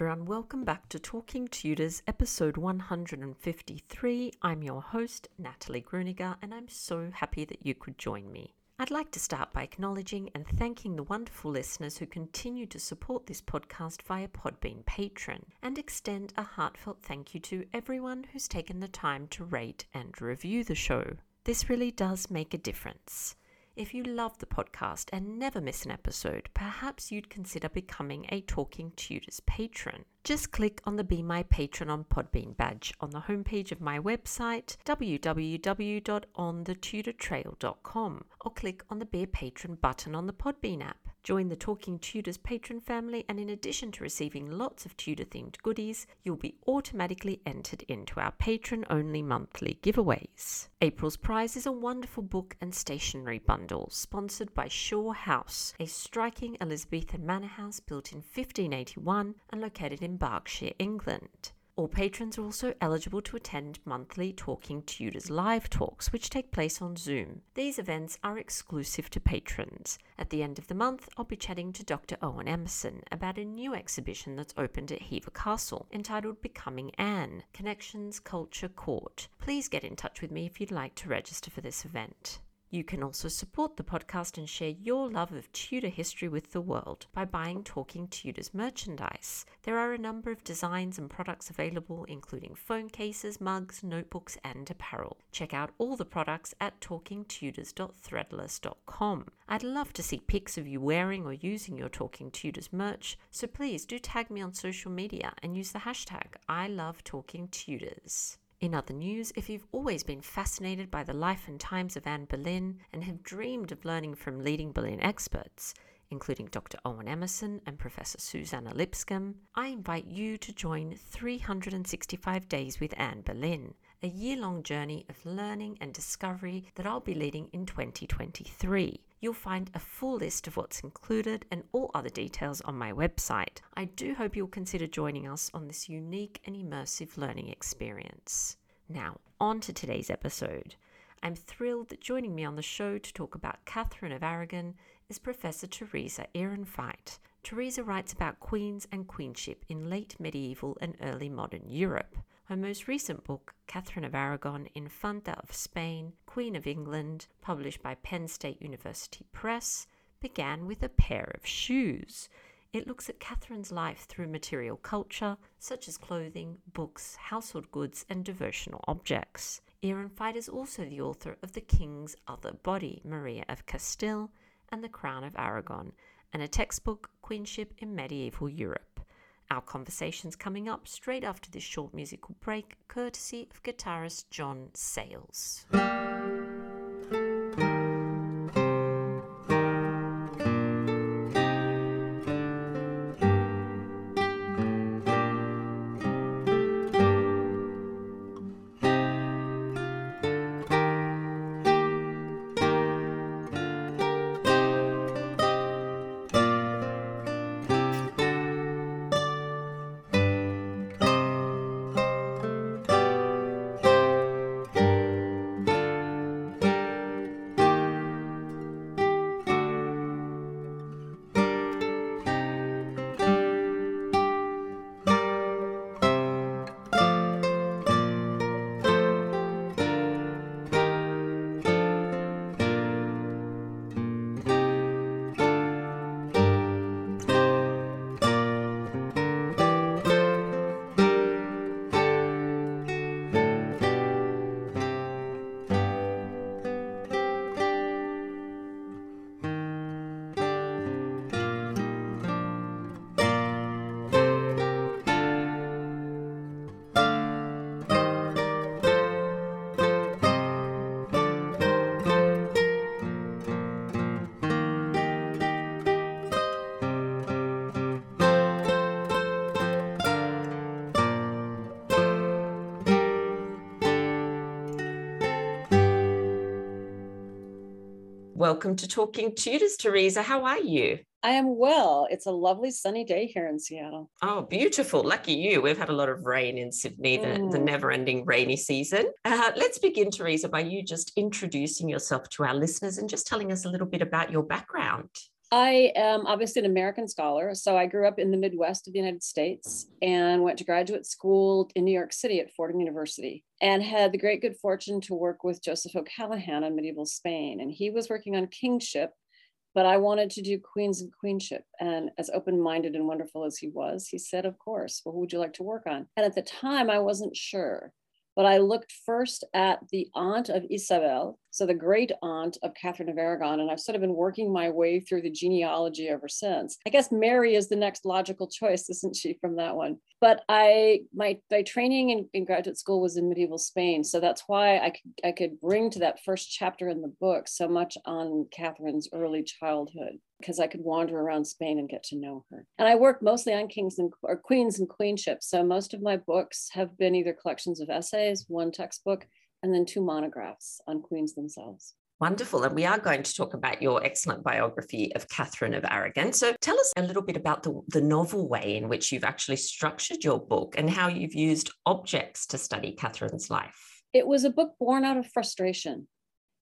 Everyone. Welcome back to Talking Tudors, episode 153. I'm your host, Natalie Grueninger, and I'm so happy that you could join me. I'd like to start by acknowledging and thanking the wonderful listeners who continue to support this podcast via Podbean Patron, and extend a heartfelt thank you to everyone who's taken the time to rate and review the show. This really does make a difference. If you love the podcast and never miss an episode, perhaps you'd consider becoming a Talking Tudors patron. Just click on the Be My Patron on Podbean badge on the homepage of my website, www.onthetudortrail.com, or click on the Be a Patron button on the Podbean app. Join the Talking Tudors patron family, and in addition to receiving lots of Tudor themed goodies, you'll be automatically entered into our patron only monthly giveaways. April's prize is a wonderful book and stationery bundle sponsored by Shaw House, a striking Elizabethan manor house built in 1581 and located in Berkshire, England. All patrons are also eligible to attend monthly Talking Tudors live talks, which take place on Zoom. These events are exclusive to patrons. At the end of the month, I'll be chatting to Dr. Owen Emerson about a new exhibition that's opened at Hever Castle entitled Becoming Anne Connections, Culture, Court. Please get in touch with me if you'd like to register for this event. You can also support the podcast and share your love of Tudor history with the world by buying Talking Tudors merchandise. There are a number of designs and products available, including phone cases, mugs, notebooks, and apparel. Check out all the products at talkingtudors.threadless.com. I'd love to see pics of you wearing or using your Talking Tudors merch, so please do tag me on social media and use the hashtag I love Talking Tudors. In other news, if you've always been fascinated by the life and times of Anne Boleyn and have dreamed of learning from leading Boleyn experts, including Dr. Owen Emerson and Professor Suzannah Lipscomb, I invite you to join 365 Days with Anne Boleyn, a year long journey of learning and discovery that I'll be leading in 2023. You'll find a full list of what's included and all other details on my website. I do hope you'll consider joining us on this unique and immersive learning experience. Now, on to today's episode. I'm thrilled that joining me on the show to talk about Catherine of Aragon is Professor Theresa Earenfight. Theresa writes about queens and queenship in late medieval and early modern Europe. Her most recent book, Catherine of Aragon, Infanta of Spain, Queen of England, published by Penn State University Press, began with a pair of shoes. It looks at Catherine's life through material culture, such as clothing, books, household goods, and devotional objects. Earenfight is also the author of The King's Other Body, Maria of Castile, and The Crown of Aragon, and a textbook, Queenship in Medieval Europe. Our conversation's coming up straight after this short musical break, courtesy of guitarist John Sayles. Welcome to Talking Tudors, Theresa. How are you? I am well. It's a lovely sunny day here in Seattle. Oh, beautiful. Lucky you. We've had a lot of rain in Sydney, the, mm. the never ending rainy season. Uh, let's begin, Theresa, by you just introducing yourself to our listeners and just telling us a little bit about your background. I am obviously an American scholar. So I grew up in the Midwest of the United States and went to graduate school in New York City at Fordham University and had the great good fortune to work with Joseph O'Callaghan on medieval Spain. And he was working on kingship but I wanted to do Queens and Queenship. And as open minded and wonderful as he was, he said, Of course, well, who would you like to work on? And at the time, I wasn't sure. But I looked first at the aunt of Isabel, so the great aunt of Catherine of Aragon, and I've sort of been working my way through the genealogy ever since. I guess Mary is the next logical choice, isn't she, from that one? But I my my training in, in graduate school was in medieval Spain, so that's why I could I could bring to that first chapter in the book so much on Catherine's early childhood because I could wander around Spain and get to know her. And I work mostly on kings and or queens and queenships. So most of my books have been either collections of essays, one textbook, and then two monographs on queens themselves. Wonderful. And we are going to talk about your excellent biography of Catherine of Aragon. So tell us a little bit about the, the novel way in which you've actually structured your book and how you've used objects to study Catherine's life. It was a book born out of frustration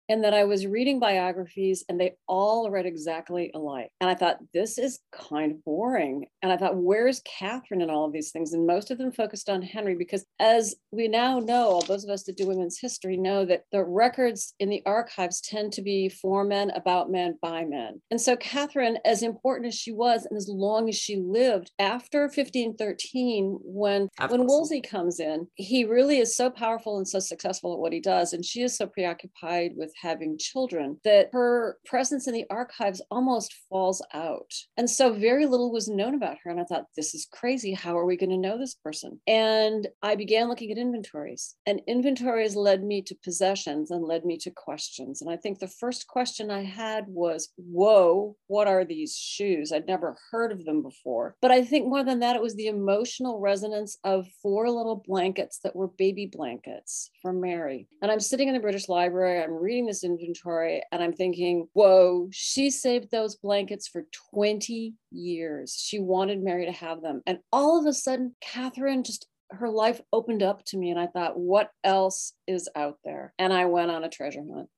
and that I was reading biographies and they all read exactly alike. And I thought, this is kind of boring. And I thought, where's Catherine in all of these things? And most of them focused on Henry because, as we now know, all those of us that do women's history know that the records in the archives tend to be for men, about men, by men. And so, Catherine, as important as she was and as long as she lived, after 1513, when, when Wolsey comes in, he really is so powerful and so successful at what he does. And she is so preoccupied with having children that her presence in the archives almost falls out. And so very little was known about her. And I thought, this is crazy. How are we going to know this person? And I began looking at inventories, and inventories led me to possessions and led me to questions. And I think the first question I had was, Whoa, what are these shoes? I'd never heard of them before. But I think more than that, it was the emotional resonance of four little blankets that were baby blankets for Mary. And I'm sitting in the British Library, I'm reading this inventory and I'm thinking, whoa, she saved those blankets for 20 years. She wanted Mary to have them. And all of a sudden, Catherine just her life opened up to me and I thought, what else is out there? And I went on a treasure hunt.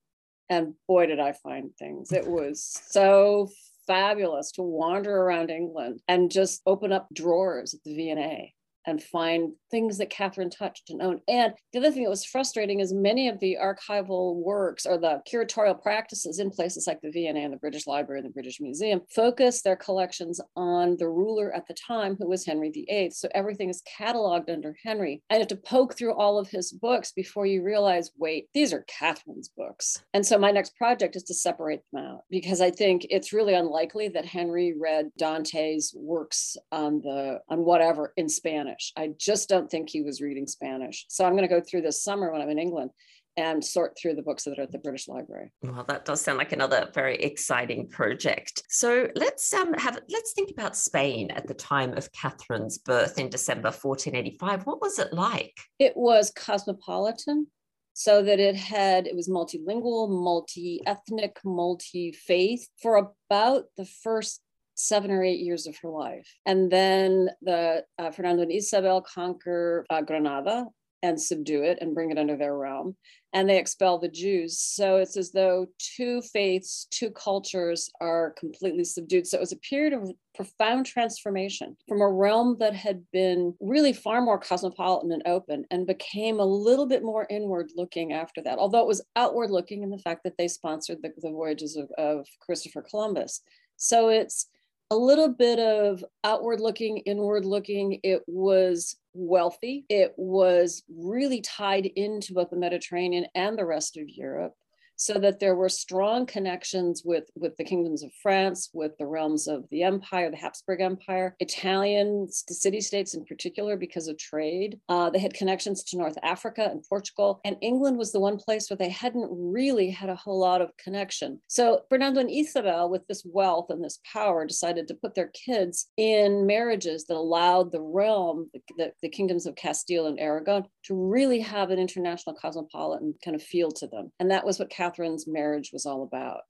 And boy, did I find things. It was so fabulous to wander around England and just open up drawers at the V&A and find things that Catherine touched and owned. And the other thing that was frustrating is many of the archival works or the curatorial practices in places like the V&A and the British Library and the British Museum focus their collections on the ruler at the time, who was Henry VIII. So everything is cataloged under Henry. I had to poke through all of his books before you realize, wait, these are Catherine's books. And so my next project is to separate them out because I think it's really unlikely that Henry read Dante's works on the on whatever in Spanish Spanish. I just don't think he was reading Spanish. So I'm going to go through this summer when I'm in England and sort through the books that are at the British Library. Well, that does sound like another very exciting project. So let's um, have let's think about Spain at the time of Catherine's birth in December 1485. What was it like? It was cosmopolitan, so that it had it was multilingual, multi-ethnic, multi-faith for about the first seven or eight years of her life. And then the uh, Fernando and Isabel conquer uh, Granada and subdue it and bring it under their realm. And they expel the Jews. So it's as though two faiths, two cultures are completely subdued. So it was a period of profound transformation from a realm that had been really far more cosmopolitan and open and became a little bit more inward looking after that, although it was outward looking in the fact that they sponsored the, the voyages of, of Christopher Columbus. So it's a little bit of outward looking, inward looking. It was wealthy. It was really tied into both the Mediterranean and the rest of Europe so that there were strong connections with, with the kingdoms of France, with the realms of the empire, the Habsburg Empire, Italian city states in particular because of trade. Uh, they had connections to North Africa and Portugal, and England was the one place where they hadn't really had a whole lot of connection. So Fernando and Isabel, with this wealth and this power, decided to put their kids in marriages that allowed the realm, the, the, kingdoms of Castile and Aragon, to really have an international cosmopolitan kind of feel to them. And that was what Catherine's marriage was all about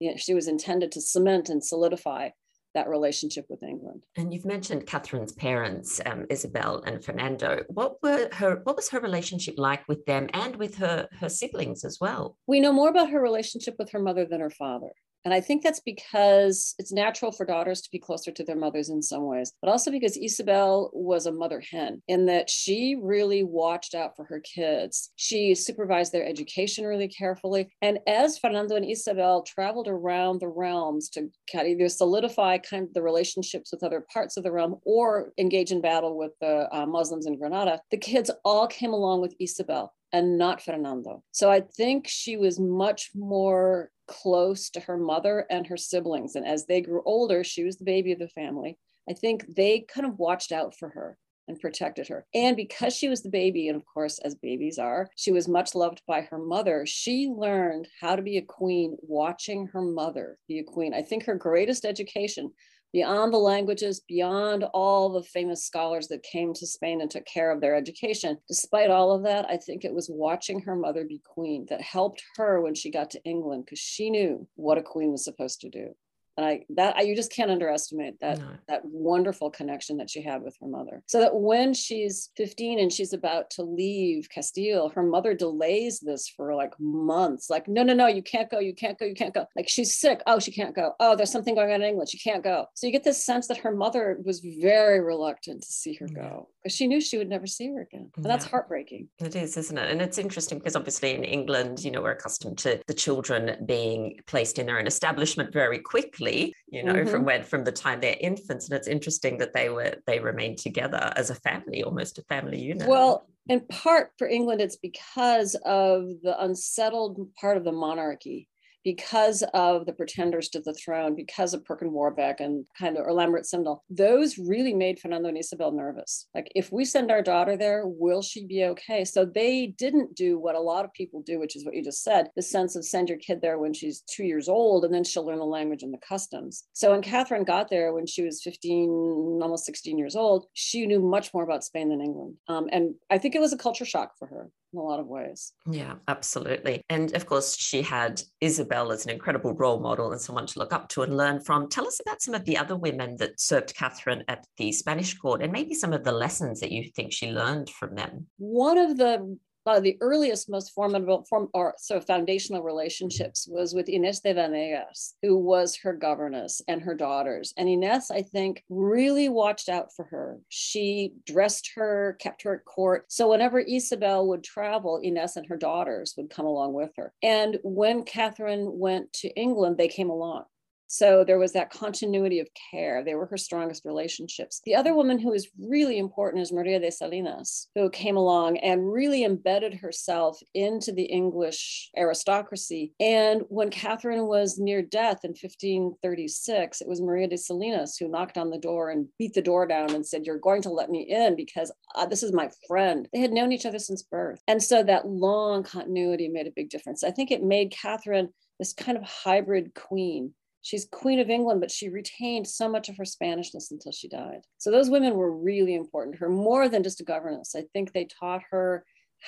you know, she was intended to cement and solidify that relationship with England. And you've mentioned Catherine's parents, um, Isabel and Fernando. What were her? What was her relationship like with them and with her her siblings as well? We know more about her relationship with her mother than her father. And I think that's because it's natural for daughters to be closer to their mothers in some ways, but also because Isabel was a mother hen in that she really watched out for her kids. She supervised their education really carefully. And as Fernando and Isabel traveled around the realms to either solidify kind of the relationships with other parts of the realm or engage in battle with the uh, Muslims in Granada, the kids all came along with Isabel and not Fernando. So I think she was much more close to her mother and her siblings. And as they grew older, she was the baby of the family. I think they kind of watched out for her and protected her. And because she was the baby, and of course, as babies are, she was much loved by her mother. She learned how to be a queen watching her mother be a queen. I think her greatest education beyond the languages, beyond all the famous scholars that came to Spain and took care of their education. Despite all of that, I think it was watching her mother be queen that helped her when she got to England because she knew what a queen was supposed to do and I that I, you just can't underestimate that no. that wonderful connection that she had with her mother. So that when she's 15 and she's about to leave Castile, her mother delays this for like months. Like, no, no, no, you can't go, you can't go, you can't go. Like she's sick. Oh, she can't go. Oh, there's something going on in England. She can't go. So you get this sense that her mother was very reluctant to see her go because she knew she would never see her again. And that's heartbreaking. It is, isn't it? And it's interesting because obviously in England, you know, we're accustomed to the children being placed in their own establishment very quickly, you know, mm-hmm. from when from the time they're infants. And it's interesting that they were they remained together as a family, almost a family unit. Well, in part for England, it's because of the unsettled part of the monarchy because of the pretenders to the throne, because of Perkin Warbeck and kind of or Lambert Simnel, those really made Fernando and Isabel nervous. Like, if we send our daughter there, will she be okay? So they didn't do what a lot of people do, which is what you just said the sense of send your kid there when she's two years old and then she'll learn the language and the customs. So when Catherine got there when she was 15, almost 16 years old, she knew much more about Spain than England. Um, and I think it was a culture shock for her in a lot of ways. Yeah, absolutely. And of course, she had Isabel as an incredible role model and someone to look up to and learn from. Tell us about some of the other women that served Catherine at the Spanish court and maybe some of the lessons that you think she learned from them. One of the one of the earliest, most formidable form or of foundational relationships was with Ines de Venegas, who was her governess and her daughters. And Ines, I think, really watched out for her. She dressed her, kept her at court. So whenever Isabel would travel, Ines and her daughters would come along with her. And when Catherine went to England, they came along. So there was that continuity of care. They were her strongest relationships. The other woman who is really important is Maria de Salinas, who came along and really embedded herself into the English aristocracy. And when Catherine was near death in 1536, it was Maria de Salinas who knocked on the door and beat the door down and said, You're going to let me in because uh, this is my friend. They had known each other since birth. And so that long continuity made a big difference. I think it made Catherine this kind of hybrid queen she's Queen of England, but she retained so much of her Spanishness until she died. So those women were really important to her, more than just a governess. I think they taught her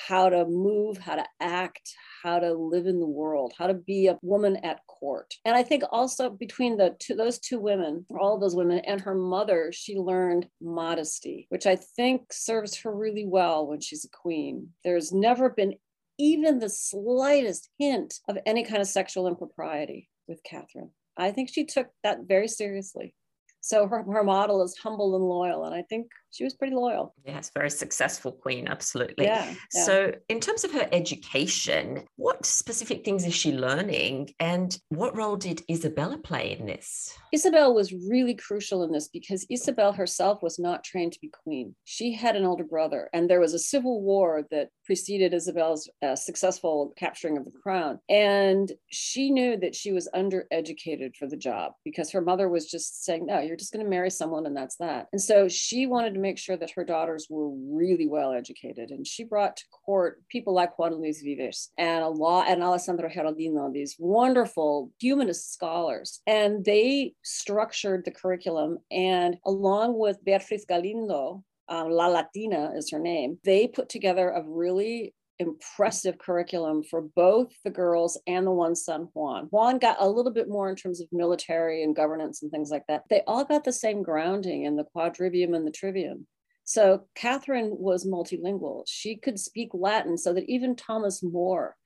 how to move, how to act, how to live in the world, how to be a woman at court. And I think also between the two, those two women, all those women, and her mother, she learned modesty, which I think serves her really well when she's a queen. There's never been even the slightest hint of any kind of sexual impropriety with Catherine. I think she took that very seriously. So her, her model is humble and loyal. And I think she was pretty loyal. Yes, very successful queen, absolutely. Yeah, yeah, So, in terms of her education, what specific things is she learning, and what role did Isabella play in this? Isabel was really crucial in this because Isabel herself was not trained to be queen. She had an older brother, and there was a civil war that preceded Isabel's uh, successful capturing of the crown. And she knew that she was undereducated for the job because her mother was just saying, No, you're just going to marry someone, and that's that. And so she wanted to make sure that her daughters were really well educated. And she brought to court people like Juan Luis Vives and a law and Alessandro Geraldino, these wonderful humanist scholars. And they structured the curriculum. And along with Beatriz Galindo, um, La Latina is her name, they put together a really impressive curriculum for both the girls and the one son Juan. Juan got a little bit more in terms of military and governance and things like that. They all got the same grounding in the quadrivium and the trivium. So Catherine was multilingual. She could speak Latin so that even Thomas More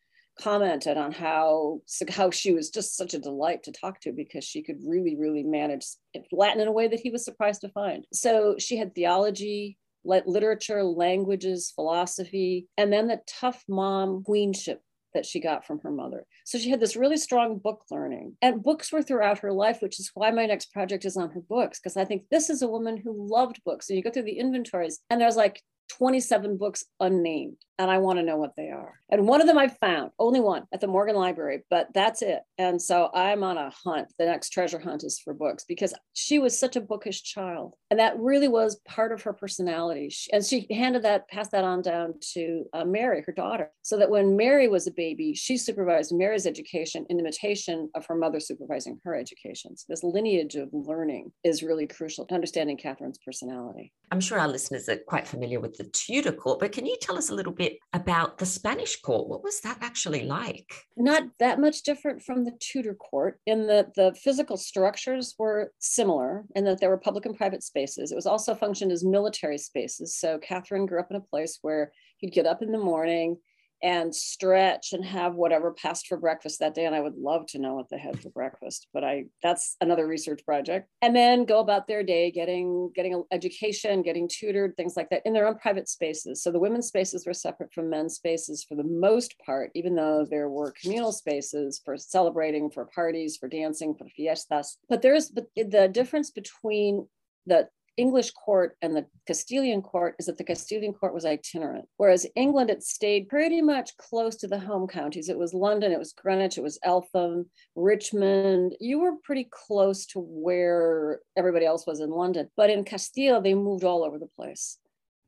commented on how how she was just such a delight to talk to because she could really really manage Latin in a way that he was surprised to find. So she had theology, literature, languages, philosophy, and then the tough mom queenship that she got from her mother. So she had this really strong book learning, and books were throughout her life, which is why my next project is on her books, because I think this is a woman who loved books. And you go through the inventories, and there's like 27 books unnamed and I want to know what they are. And one of them I found, only one at the Morgan Library, but that's it. And so I'm on a hunt. The next treasure hunt is for books because she was such a bookish child. And that really was part of her personality. And she handed that, passed that on down to uh, Mary, her daughter, so that when Mary was a baby, she supervised Mary's education in imitation of her mother supervising her education. So this lineage of learning is really crucial to understanding Catherine's personality. I'm sure our listeners are quite familiar with the Tudor court, but can you tell us a little bit about the Spanish court? What was that actually like? Not that much different from the Tudor court in that the physical structures were similar and that there were public and private spaces. It was also functioned as military spaces. So Catherine grew up in a place where you'd get up in the morning, and stretch and have whatever passed for breakfast that day and i would love to know what they had for breakfast but i that's another research project. And then go about their day getting getting education getting tutored things like that in their own private spaces. So the women's spaces were separate from men's spaces for the most part even though there were communal spaces for celebrating for parties for dancing for fiestas. But there's but the difference between the English court and the Castilian court is that the Castilian court was itinerant, whereas England, it stayed pretty much close to the home counties. It was London, it was Greenwich, it was Eltham, Richmond. You were pretty close to where everybody else was in London. But in Castile, they moved all over the place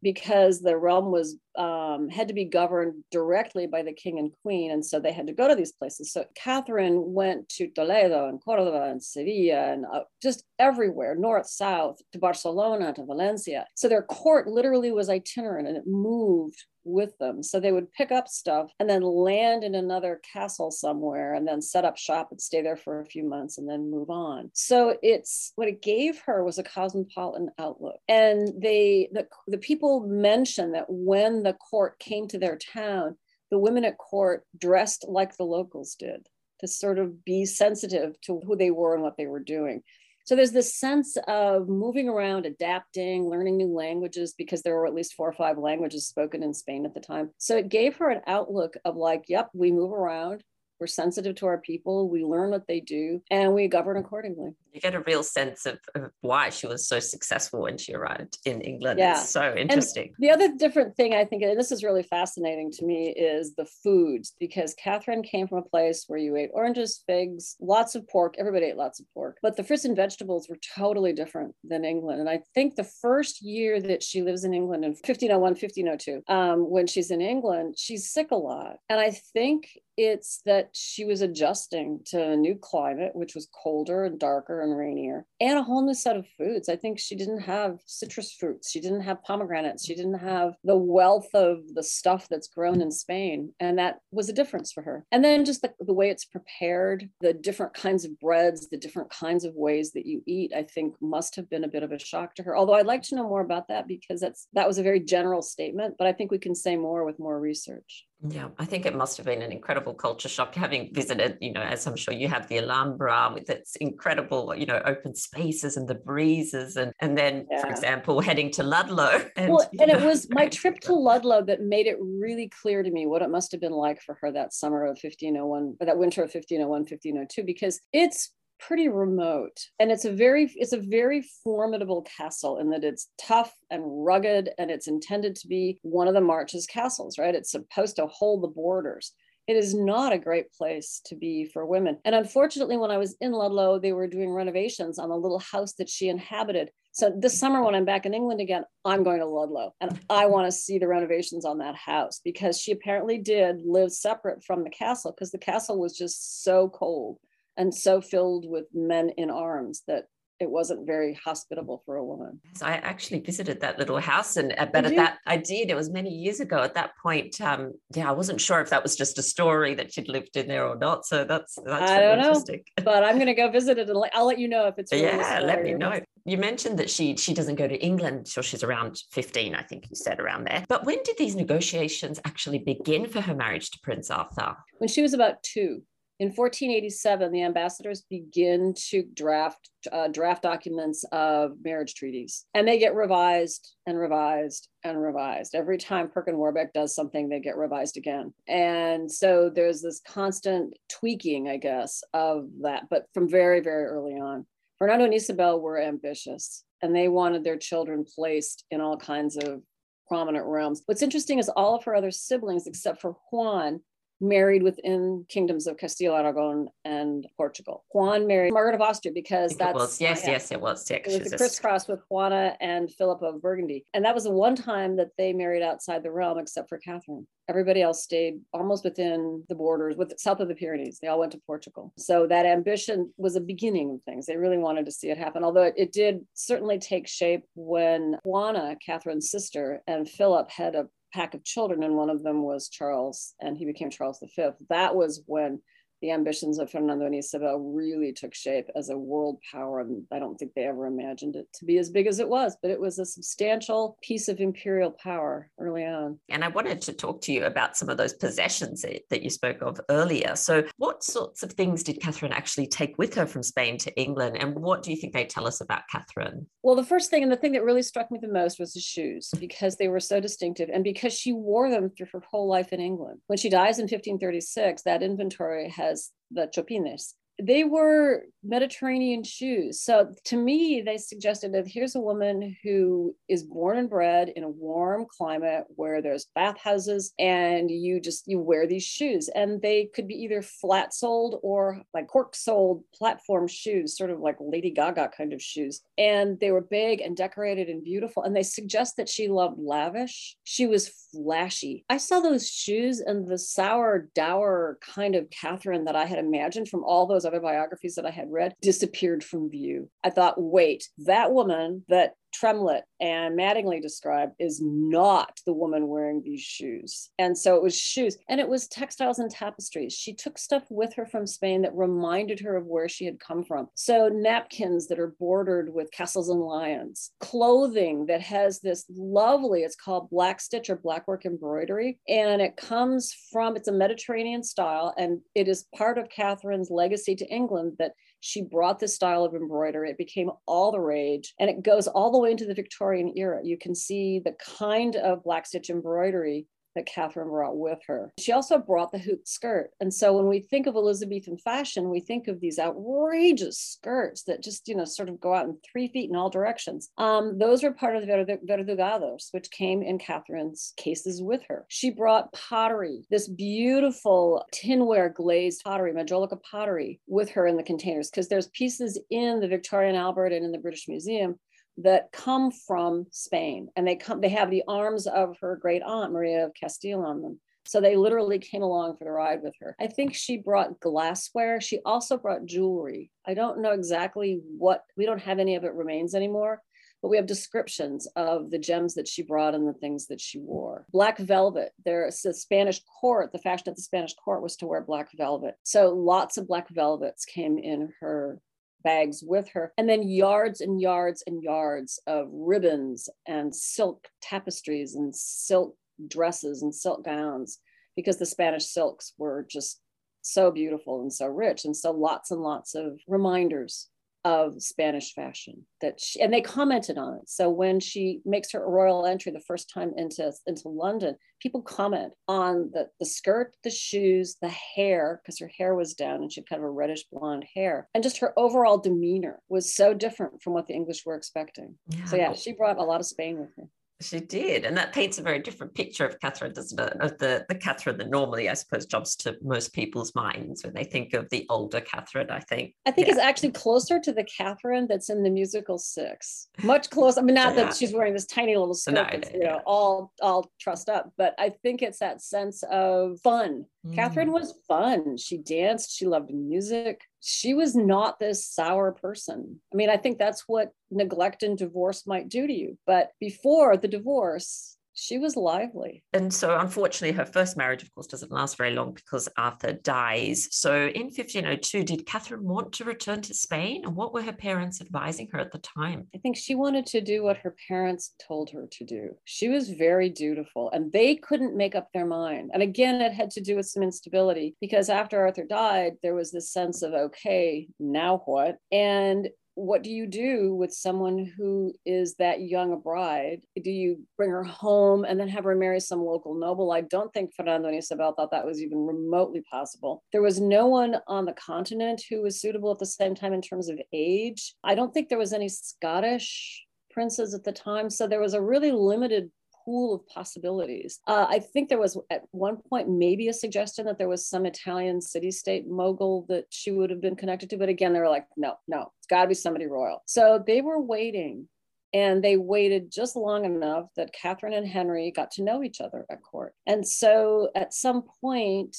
because the realm was um, had to be governed directly by the king and queen, and so they had to go to these places. So Catherine went to Toledo and Cordoba and Sevilla and uh, just everywhere, north, south, to Barcelona, to Valencia. So their court literally was itinerant, and it moved with them. So they would pick up stuff and then land in another castle somewhere and then set up shop and stay there for a few months and then move on. So it's what it gave her was a cosmopolitan outlook. And they the, the people mentioned that when the court came to their town, the women at court dressed like the locals did to sort of be sensitive to who they were and what they were doing. So there's this sense of moving around, adapting, learning new languages because there were at least four or five languages spoken in Spain at the time. So it gave her an outlook of like, yep, we move around. We're sensitive to our people. We learn what they do and we govern accordingly. You get a real sense of, of why she was so successful when she arrived in England. Yeah. It's so interesting. And the other different thing I think, and this is really fascinating to me, is the foods because Catherine came from a place where you ate oranges, figs, lots of pork. Everybody ate lots of pork, but the fruits and vegetables were totally different than England. And I think the first year that she lives in England in 1501, 1502, um, when she's in England, she's sick a lot. And I think it's that she was adjusting to a new climate, which was colder and darker and rainier, and a whole new set of foods. I think she didn't have citrus fruits. She didn't have pomegranates. She didn't have the wealth of the stuff that's grown in Spain. And that was a difference for her. And then just the, the way it's prepared, the different kinds of breads, the different kinds of ways that you eat, I think must have been a bit of a shock to her. Although I'd like to know more about that because that's that was a very general statement, but I think we can say more with more research. Yeah, I think it must have been an incredible culture shock having visited, you know, as I'm sure you have the Alhambra with its incredible, you know, open spaces and the breezes and and then, yeah. for example, heading to Ludlow. And, well, and it was my trip to Ludlow that made it really clear to me what it must have been like for her that summer of 1501, or that winter of 1501, 1502, because it's pretty remote and it's a very it's a very formidable castle in that it's tough and rugged and it's intended to be one of the marches castles right? It's supposed to hold the borders. It is not a great place to be for women. And unfortunately when i was in ludlow they were doing renovations on the little house that she inhabited. So this summer when i'm back in england again i'm going to ludlow and i want to see the renovations on that house because she apparently did live separate from the castle because the castle was just so cold and so filled with men in arms that it wasn't very hospitable for a woman. So I actually visited that little house, and uh, but at that I did. It was many years ago. At that point, um, yeah, I wasn't sure if that was just a story that she'd lived in there or not. So that's that's I don't know, but I'm going to go visit it, and I'll let you know if it's really yeah. Let me know. You mentioned that she she doesn't go to England until she's around 15, I think you said around there. But when did these negotiations actually begin for her marriage to Prince Arthur? When she was about two. In 1487, the ambassadors begin to draft uh, draft documents of marriage treaties, and they get revised and revised and revised. Every time Perkin Warbeck does something, they get revised again. And so there's this constant tweaking, I guess, of that, but from very, very early on. Fernando and Isabel were ambitious, and they wanted their children placed in all kinds of prominent realms. What's interesting is all of her other siblings, except for Juan, married within kingdoms of Castile, Aragon, and Portugal. Juan married Margaret of Austria because that's was, yes, yes, it was. Yeah, it was a crisscross with Juana and Philip of Burgundy, and that was the one time that they married outside the realm, except for Catherine. Everybody else stayed almost within the borders, with south of the Pyrenees. They all went to Portugal. So that ambition was a beginning of things. They really wanted to see it happen, although it, it did certainly take shape when Juana, Catherine's sister, and Philip had a pack of children, and one of them was Charles, and he became Charles V. That was when the ambitions of Fernando and Isabel really took shape as a world power. And I don't think they ever imagined it to be as big as it was, but it was a substantial piece of imperial power early on. And I wanted to talk to you about some of those possessions that you spoke of earlier. So, what sorts of things did Catherine actually take with her from Spain to England? And what do you think they tell us about Catherine? Well, the first thing and the thing that really struck me the most was the shoes because they were so distinctive and because she wore them through her whole life in England. When she dies in 1536, that inventory has the chopines they were Mediterranean shoes. So to me, they suggested that here's a woman who is born and bred in a warm climate where there's bathhouses and you just you wear these shoes and they could be either flat soled or like cork soled platform shoes, sort of like Lady Gaga kind of shoes. And they were big and decorated and beautiful. And they suggest that she loved lavish. She was flashy. I saw those shoes and the sour, dour kind of Catherine that I had imagined from all those those other biographies that I had read disappeared from view. I thought, wait, that woman that Tremlett and Mattingly described is not the woman wearing these shoes. And so it was shoes and it was textiles and tapestries. She took stuff with her from Spain that reminded her of where she had come from. So napkins that are bordered with castles and lions, clothing that has this lovely, it's called black stitch or blackwork embroidery. And it comes from, it's a Mediterranean style and it is part of Catherine's legacy to England that she brought this style of embroidery. It became all the rage and it goes all the way into the Victorian era. You can see the kind of black stitch embroidery that Catherine brought with her. She also brought the hoop skirt. And so when we think of Elizabethan fashion, we think of these outrageous skirts that just, you know, sort of go out in three feet in all directions. Um, those were part of the verdugados, which came in Catherine's cases with her. She brought pottery, this beautiful tinware glazed pottery, majolica pottery, with her in the containers, because there's pieces in the Victoria and Albert and in the British Museum that come from Spain and they come they have the arms of her great aunt Maria of Castile on them. So they literally came along for the ride with her. I think she brought glassware. She also brought jewelry. I don't know exactly what we don't have any of it remains anymore, but we have descriptions of the gems that she brought and the things that she wore. Black velvet. There's the Spanish court, the fashion at the Spanish court was to wear black velvet. So lots of black velvets came in her bags with her, and then yards and yards and yards of ribbons and silk tapestries and silk dresses and silk gowns because the Spanish silks were just so beautiful and so rich. And so lots and lots of reminders of Spanish fashion that she, and they commented on it. So when she makes her royal entry the first time into, into London, people comment on the, the skirt, the shoes, the hair, because her hair was down and she had kind of a reddish blonde hair. And just her overall demeanor was so different from what the English were expecting. Yeah. So yeah, she brought a lot of Spain with her. She did. And that paints a very different picture of Catherine, doesn't it? Of the, the Catherine that normally, I suppose, jumps to most people's minds when they think of the older Catherine, I think. I think yeah. is actually closer to the Catherine that's in the musical Six. Much closer. I mean, not yeah. that she's wearing this tiny little skirt, no, you know, all all trussed up, but I think it's that sense of fun Mm. Catherine was fun. She danced. She loved music. She was not this sour person. I mean, I think that's what neglect and divorce might do to you. But before the divorce, she was lively. And so, unfortunately, her first marriage, of course, doesn't last very long because Arthur dies. So, in 1502, did Catherine want to return to Spain? And what were her parents advising her at the time? I think she wanted to do what her parents told her to do. She was very dutiful, and they couldn't make up their mind. And again, it had to do with some instability because after Arthur died, there was this sense of, okay, now what? And what do you do with someone who is that young a bride? Do you bring her home and then have her marry some local noble? I don't think Fernando and Isabel thought that was even remotely possible. There was no one on the continent who was suitable at the same time in terms of age. I don't think there was any Scottish princes at the time. So there was a really limited pool of possibilities. Uh, I think there was at one point maybe a suggestion that there was some Italian city state mogul that she would have been connected to. But again, they were like, no, no, it's got to be somebody royal. So they were waiting. And they waited just long enough that Catherine and Henry got to know each other at court. And so at some point,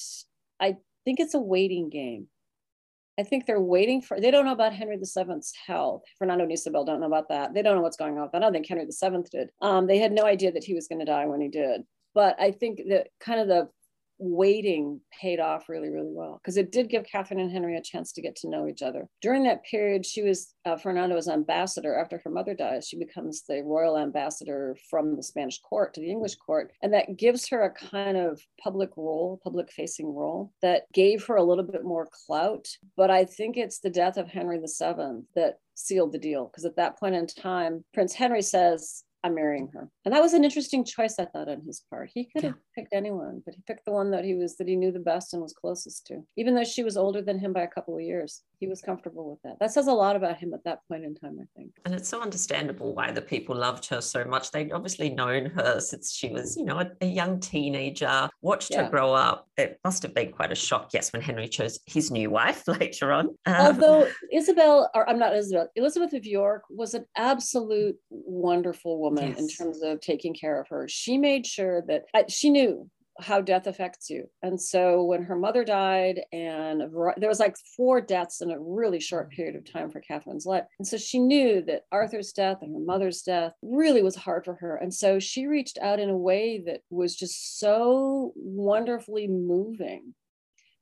I think it's a waiting game. I think they're waiting for, they don't know about Henry VII's health. Fernando and Isabel don't know about that. They don't know what's going on. I don't think Henry VII did. Um, they had no idea that he was going to die when he did. But I think that kind of the waiting paid off really, really well because it did give Catherine and Henry a chance to get to know each other. During that period, she was uh, Fernando's ambassador. After her mother dies, she becomes the royal ambassador from the Spanish court to the English court. And that gives her a kind of public role, public facing role that gave her a little bit more clout. But I think it's the death of Henry VII that sealed the deal because at that point in time, Prince Henry says, I'm marrying her. And that was an interesting choice, I thought, on his part. He could have yeah. picked anyone, but he picked the one that he was that he knew the best and was closest to. Even though she was older than him by a couple of years, he was comfortable with that. That says a lot about him at that point in time, I think. And it's so understandable why the people loved her so much. They'd obviously known her since she was, you know, a, a young teenager, watched yeah. her grow up. It must have been quite a shock, yes, when Henry chose his new wife later on. Um, Although Isabel, or I'm not Isabel, Elizabeth of York was an absolute wonderful woman yes. in terms of taking care of her. She made sure that she knew how death affects you. And so when her mother died, and there was like four deaths in a really short period of time for Catherine's life. And so she knew that Arthur's death and her mother's death really was hard for her. And so she reached out in a way that was just so wonderfully moving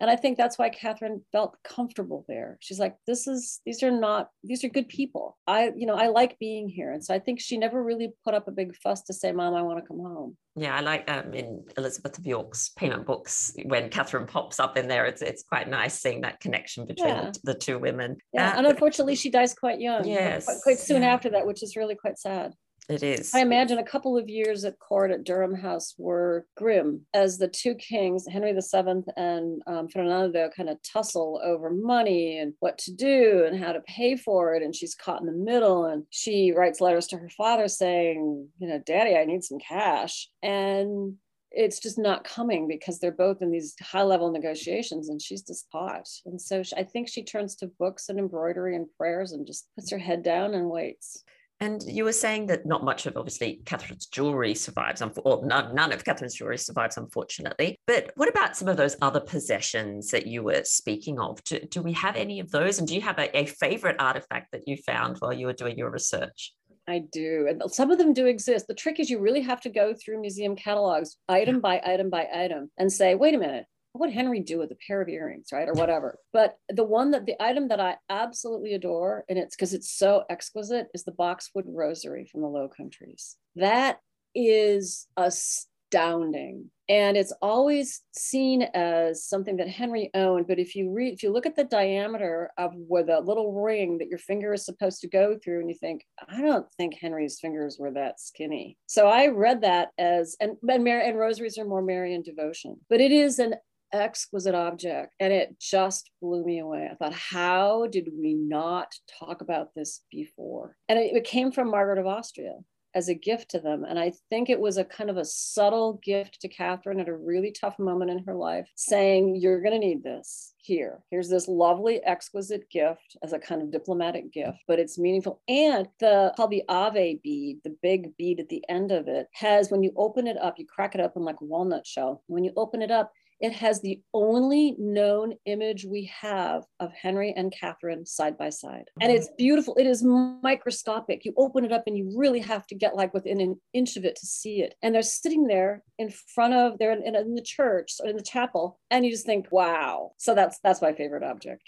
and I think that's why Catherine felt comfortable there. She's like, this is, these are not, these are good people. I, you know, I like being here. And so I think she never really put up a big fuss to say, Mom, I want to come home. Yeah, I like um, in Elizabeth of York's payment books when Catherine pops up in there. It's it's quite nice seeing that connection between yeah. the, the, two women. Yeah, uh, and unfortunately, she dies quite young. Yes, quite, quite soon yeah. after that, which is really quite sad. It is. I imagine a couple of years at court at Durham House were grim as the two kings, Henry VII and um, Fernando, kind of tussle over money and what to do and how to pay for it. And she's caught in the middle. And she writes letters to her father saying, you know, Daddy, I need some cash. And it's just not coming because they're both in these high level negotiations and she's just caught. And so she, I think she turns to books and embroidery and prayers and just puts her head down and waits. And you were saying that not much of obviously Catherine's jewelry survives, or none, none of Catherine's jewelry survives, unfortunately. But what about some of those other possessions that you were speaking of? Do, do we have any of those? And do you have a, a favorite artifact that you found while you were doing your research? I do. And some of them do exist. The trick is you really have to go through museum catalogs item by item by item and say, wait a minute, what would Henry do with a pair of earrings, right? Or whatever. But the one that the item that I absolutely adore, and it's because it's so exquisite, is the boxwood rosary from the Low Countries. That is astounding. And it's always seen as something that Henry owned. But if you read, if you look at the diameter of where the little ring that your finger is supposed to go through, and you think, I don't think Henry's fingers were that skinny. So I read that as, and and, Mary, and rosaries are more Marian devotion, but it is an exquisite object and it just blew me away. I thought, how did we not talk about this before? And it, it, came from Margaret of Austria as a gift to them. And I think it was a kind of a subtle gift to Catherine at a really tough moment in her life, saying, You're going to need this here. Here's this lovely, exquisite gift as a kind of diplomatic gift, but it's meaningful. And the called the Ave bead, the big bead at the end of it, has when you open it up, you crack it open like a walnut shell. When you open it up, it has the only known image we have of Henry and Catherine side by side. And mm-hmm. it's beautiful. It is microscopic. You open it up and you really have to get like within an inch of it to see it. And they're sitting there in front of, they're in, in the church or in the chapel. And you just think, wow. So that's, that's my favorite object.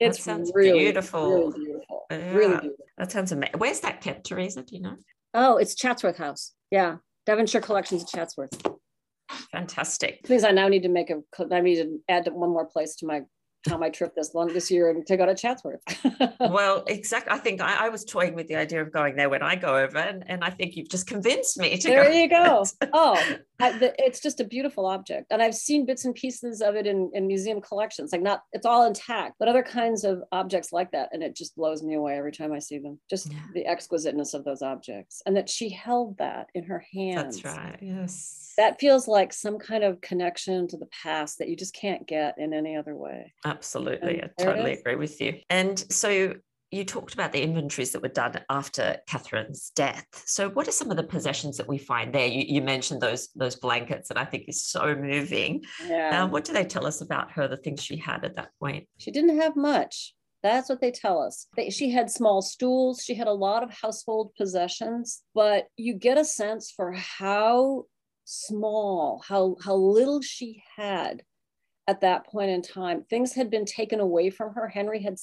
It's really beautiful. Really beautiful. Yeah. Really beautiful. That sounds amazing. Where's that kept, Theresa? Do you know? Oh, it's Chatsworth House. Yeah. Devonshire Collections at Chatsworth. Fantastic. Please, I now need to make a, I need to add one more place to my on my trip this long this year and to go to Chatsworth. well, exactly. I think I, I, was toying with the idea of going there when I go over, and, and I think you've just convinced me to there go. There you go. oh, I, the, it's just a beautiful object, and I've seen bits and pieces of it in, in museum collections. Like not, it's all intact, but other kinds of objects like that, and it just blows me away every time I see them. Just yeah. the exquisiteness of those objects, and that she held that in her hands. That's right. Yes. That feels like some kind of connection to the past that you just can't get in any other way. Absolutely. I totally agree with you. And so you talked about the inventories that were done after Catherine's death. So, what are some of the possessions that we find there? You, you mentioned those those blankets that I think is so moving. Yeah. Um, what do they tell us about her? The things she had at that point. She didn't have much. That's what they tell us. She had small stools. She had a lot of household possessions, but you get a sense for how small, how how little she had at that point in time. Things had been taken away from her. Henry had,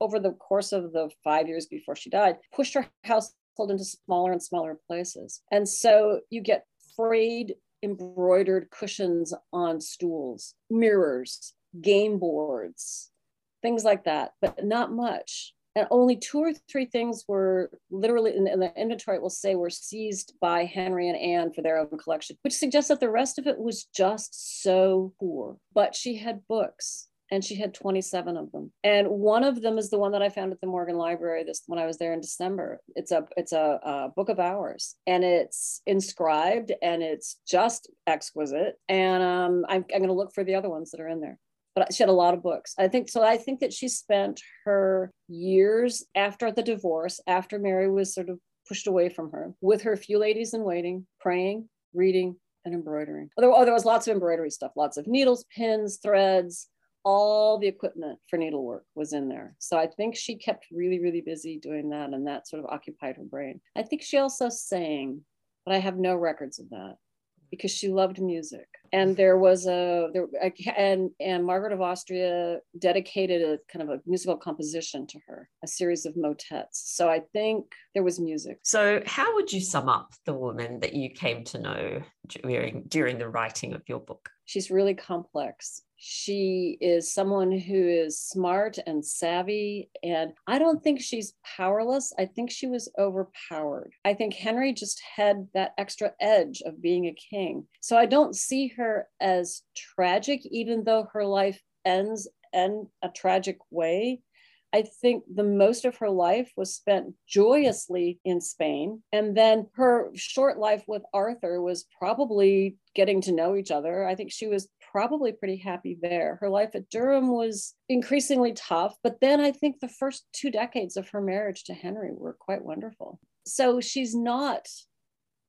over the course of the five years before she died, pushed her household into smaller and smaller places. And so you get frayed embroidered cushions on stools, mirrors, game boards, things like that, but not much and only two or three things were literally in, the inventory it will say were seized by henry and anne for their own collection which suggests that the rest of it was just so poor. But she had books and she had 27 of them. And one of them is the one that i found at the morgan library this when i was there in december. It's a it's a, a book of hours and it's inscribed and it's just exquisite. And um, i'm, I'm going to look for the other ones that are in there but she had a lot of books. I think so. I think that she spent her years after the divorce, after Mary was sort of pushed away from her, with her few ladies in waiting, praying, reading, and embroidering. There, oh, there was lots of embroidery stuff, lots of needles, pins, threads, all the equipment for needlework was in there. So I think she kept really, really busy doing that, and that sort of occupied her brain. I think she also sang, but I have no records of that because she loved music and there was a there and and Margaret of Austria dedicated a kind of a musical composition to her, a series of motets. So I think there was music. So how would you sum up the woman that you came to know during during the writing of your book? She's really complex. She is someone who is smart and savvy. And I don't think she's powerless. I think she was overpowered. I think Henry just had that extra edge of being a king. So I don't see her as tragic, even though her life ends in a tragic way. I think the most of her life was spent joyously in Spain. And then her short life with Arthur was probably getting to know each other. I think she was probably pretty happy there. Her life at Durham was increasingly tough, but then I think the first two decades of her marriage to Henry were quite wonderful. So she's not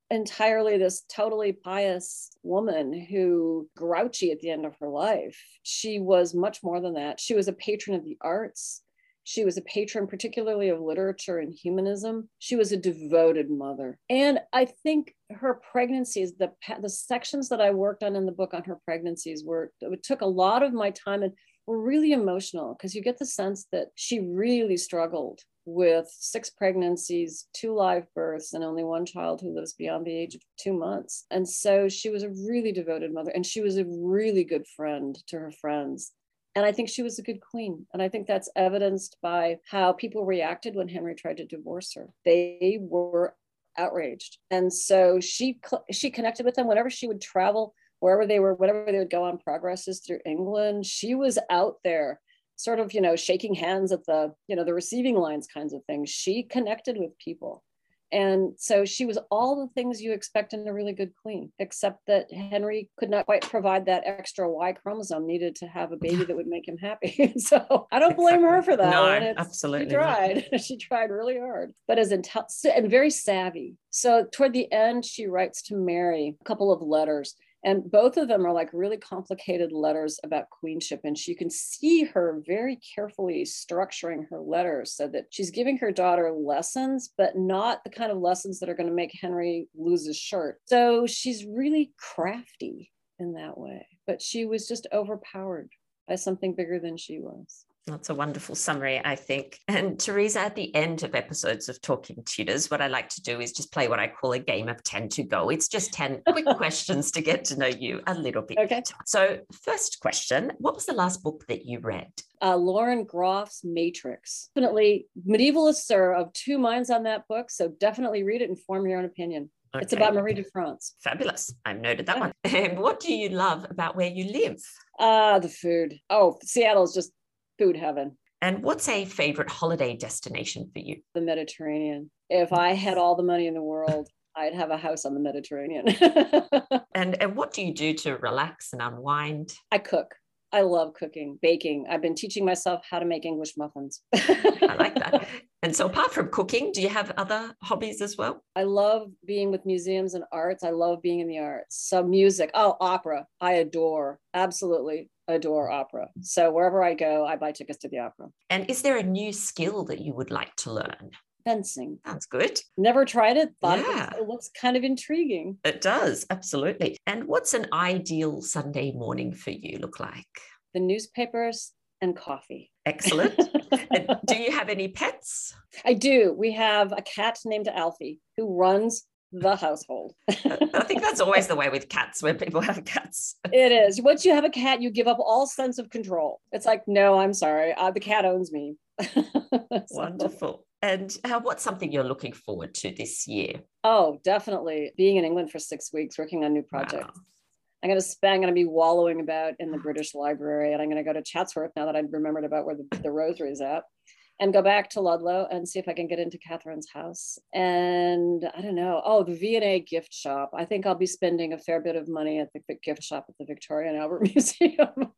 entirely this totally pious woman who grouchy at the end of her life. She was much more than that. She was a patron of the arts. She was a patron, particularly of literature and humanism. She was a devoted mother. And I think her pregnancies, the, the sections that I worked on in the book on her pregnancies were, it took a lot of my time and were really emotional because you get the sense that she really struggled with six pregnancies, two live births, and only one child who lives beyond the age of two months. And so she was a really devoted mother and she was a really good friend to her friends. And I think she was a good queen. And I think that's evidenced by how people reacted when Henry tried to divorce her. They were outraged. And so she she connected with them whenever she would travel wherever they were, whenever they would go on progresses through England, she was out there sort of, you know, shaking hands at the, you know, the receiving lines kinds of things. She connected with people. And so she was all the things you expect in a really good queen, except that Henry could not quite provide that extra Y chromosome needed to have a baby that would make him happy. so I don't blame her for that. No, absolutely. She tried. she tried really hard, but as intel- and very savvy. So toward the end, she writes to Mary a couple of letters And both of them are like really complicated letters about queenship. And you can see her very carefully structuring her letters so that she's giving her daughter lessons, but not the kind of lessons that are going to make Henry lose his shirt. So she's really crafty in that way. But she was just overpowered by something bigger than she was. That's a wonderful summary, I think. And Theresa, at the end of episodes of Talking Tudors, what I like to do is just play what I call a game of 10 to go. It's just 10 quick questions to get to know you a little bit Okay. better. So, first question What was the last book that you read? uh, Lauren Groff's Matrix. Definitely, medievalists are of two minds on that book, so definitely read it and form your own opinion. It's about Marie de France. Fabulous. I've noted that Yeah. one. And what do you love about where you live? Ah, the food. Oh, Seattle's just food heaven. And what's a favorite holiday destination for you? The Mediterranean. If I had all the money in the world, I'd have a house on the Mediterranean. And, and what do you do to relax and unwind? I cook. I love cooking, baking. I've been teaching myself how to make English muffins. I like that. And so, apart from cooking, do you have other hobbies as well? I love being with museums and arts. I love being in the arts. So music, oh, opera. I adore, absolutely adore opera. So wherever I go, I buy tickets to the opera. And is there a new skill that you would like to learn? Fencing. Sounds good. Never tried it. Thought it, Yeah. it looks kind of intriguing. It does, absolutely. And what's an ideal Sunday morning for you look like? The newspapers and coffee. Excellent. And do you have any pets? I do. We have a cat named Alfie who runs the household. I think that's always the way with cats when people have cats. It is. Once you have a cat, you give up all sense of control. It's like, no, I'm sorry. Uh, the cat owns me. Wonderful. And uh, what's something you're looking forward to this year? Oh, definitely. Being in England for six weeks, working on new projects. Wow. I'm going to spend, I'm going to be wallowing about in the British Library and I'm going to go to Chatsworth now that I've remembered about where the, the rosary is at and go back to Ludlow and see if I can get into Catherine's house. And I don't know. Oh, the V&A gift shop. I think I'll be spending a fair bit of money at the gift shop at the Victoria and Albert Museum.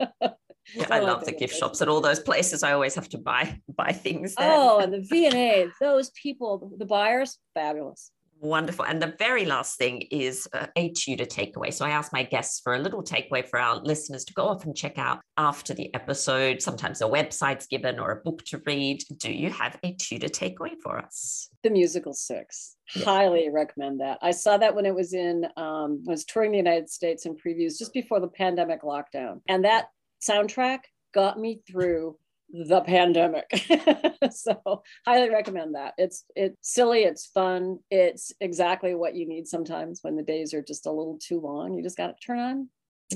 Yeah, I love the gift shops at all those places. I always have to buy buy things there. oh, and the V&A, those people, the buyers, fabulous. Wonderful. And the very last thing is uh, a Tudor takeaway. So I ask my guests for a little takeaway for our listeners to go off and check out after the episode. Sometimes a website's given or a book to read. Do you have a Tudor takeaway for us? the musical six Yeah. highly recommend that i saw that when it was in um was touring the united states in previews just before the pandemic lockdown and that soundtrack got me through the pandemic so highly recommend that it's it's silly it's fun it's exactly what you need sometimes when the days are just a little too long you just got to turn on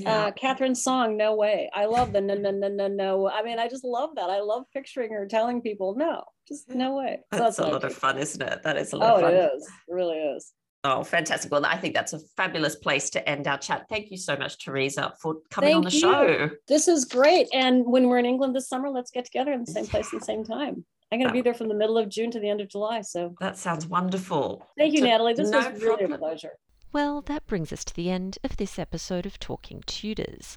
uh, Catherine's song, No Way. I love the no, no, no, no, no. I mean, I just love that. I love picturing her telling people, no, just no way. So that's a lot of fun, isn't it? That is a lot Oh, of fun. it is. It really is. Oh, fantastic. Well, I think that's a fabulous place to end our chat. Thank you so much, Theresa, for coming on Thank the you. show. This is great. And when we're in England this summer, let's get together in the same place and same time. I'm going to be there from the middle of June to the end of July. So That sounds wonderful. thank you, So- Natalie. This no was really a pleasure. Well, that brings us to the end of this episode of Talking Tudors.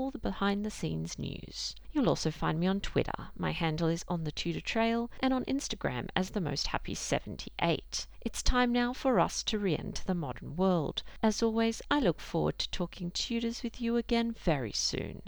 the behind the scenes news. You'll also find me on Twitter. My handle is on the Tudor Trail and on Instagram as the most happy 78. It's time now for us to re-enter the modern world. As always, I look forward to talking Tudors with you again very soon.